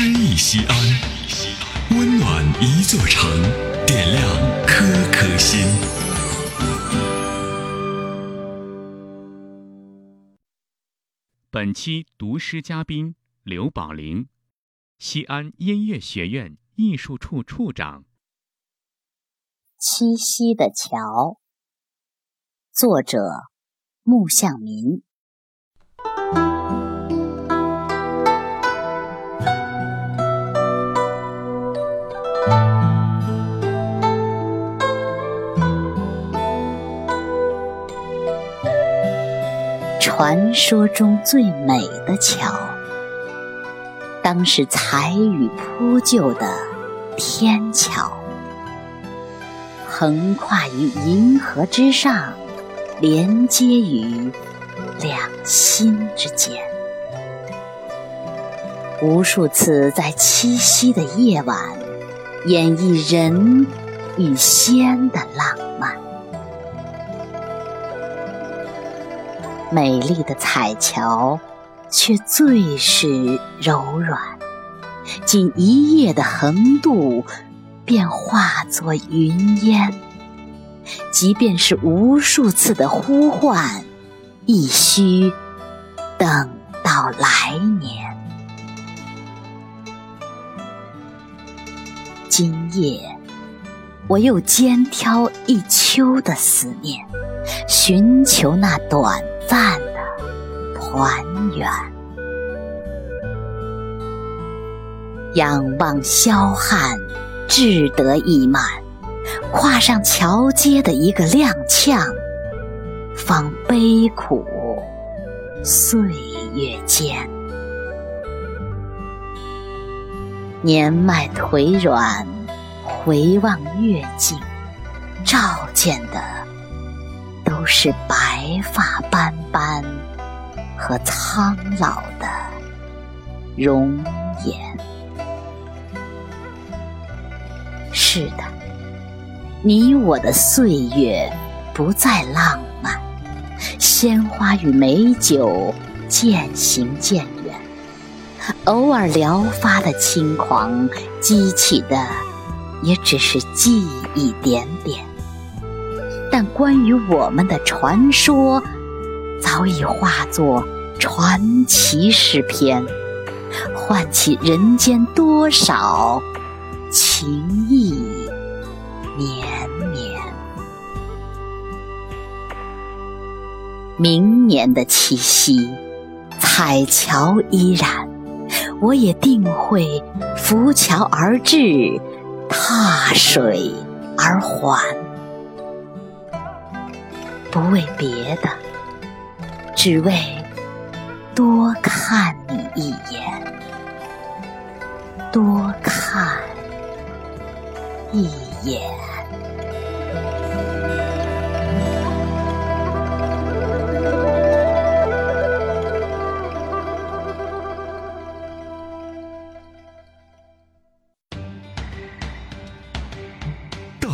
诗意西安，温暖一座城，点亮颗颗心。本期读诗嘉宾刘宝林，西安音乐学院艺术处处长。七夕的桥，作者穆向民。传说中最美的桥，当是彩雨铺就的天桥，横跨于银河之上，连接于两心之间。无数次在七夕的夜晚，演绎人与仙的浪漫。美丽的彩桥，却最是柔软。仅一夜的横渡，便化作云烟。即便是无数次的呼唤，亦需等到来年。今夜，我又肩挑一秋的思念，寻求那短。暂的团圆，仰望霄汉，志得意满，跨上桥阶的一个踉跄，方悲苦岁月间。年迈腿软，回望月镜，照见的。是白发斑斑和苍老的容颜。是的，你我的岁月不再浪漫，鲜花与美酒渐行渐远，偶尔撩发的轻狂，激起的也只是记忆点点。但关于我们的传说，早已化作传奇诗篇，唤起人间多少情意绵绵。明年的七夕，彩桥依然，我也定会浮桥而至，踏水而还。不为别的，只为多看你一眼，多看一眼。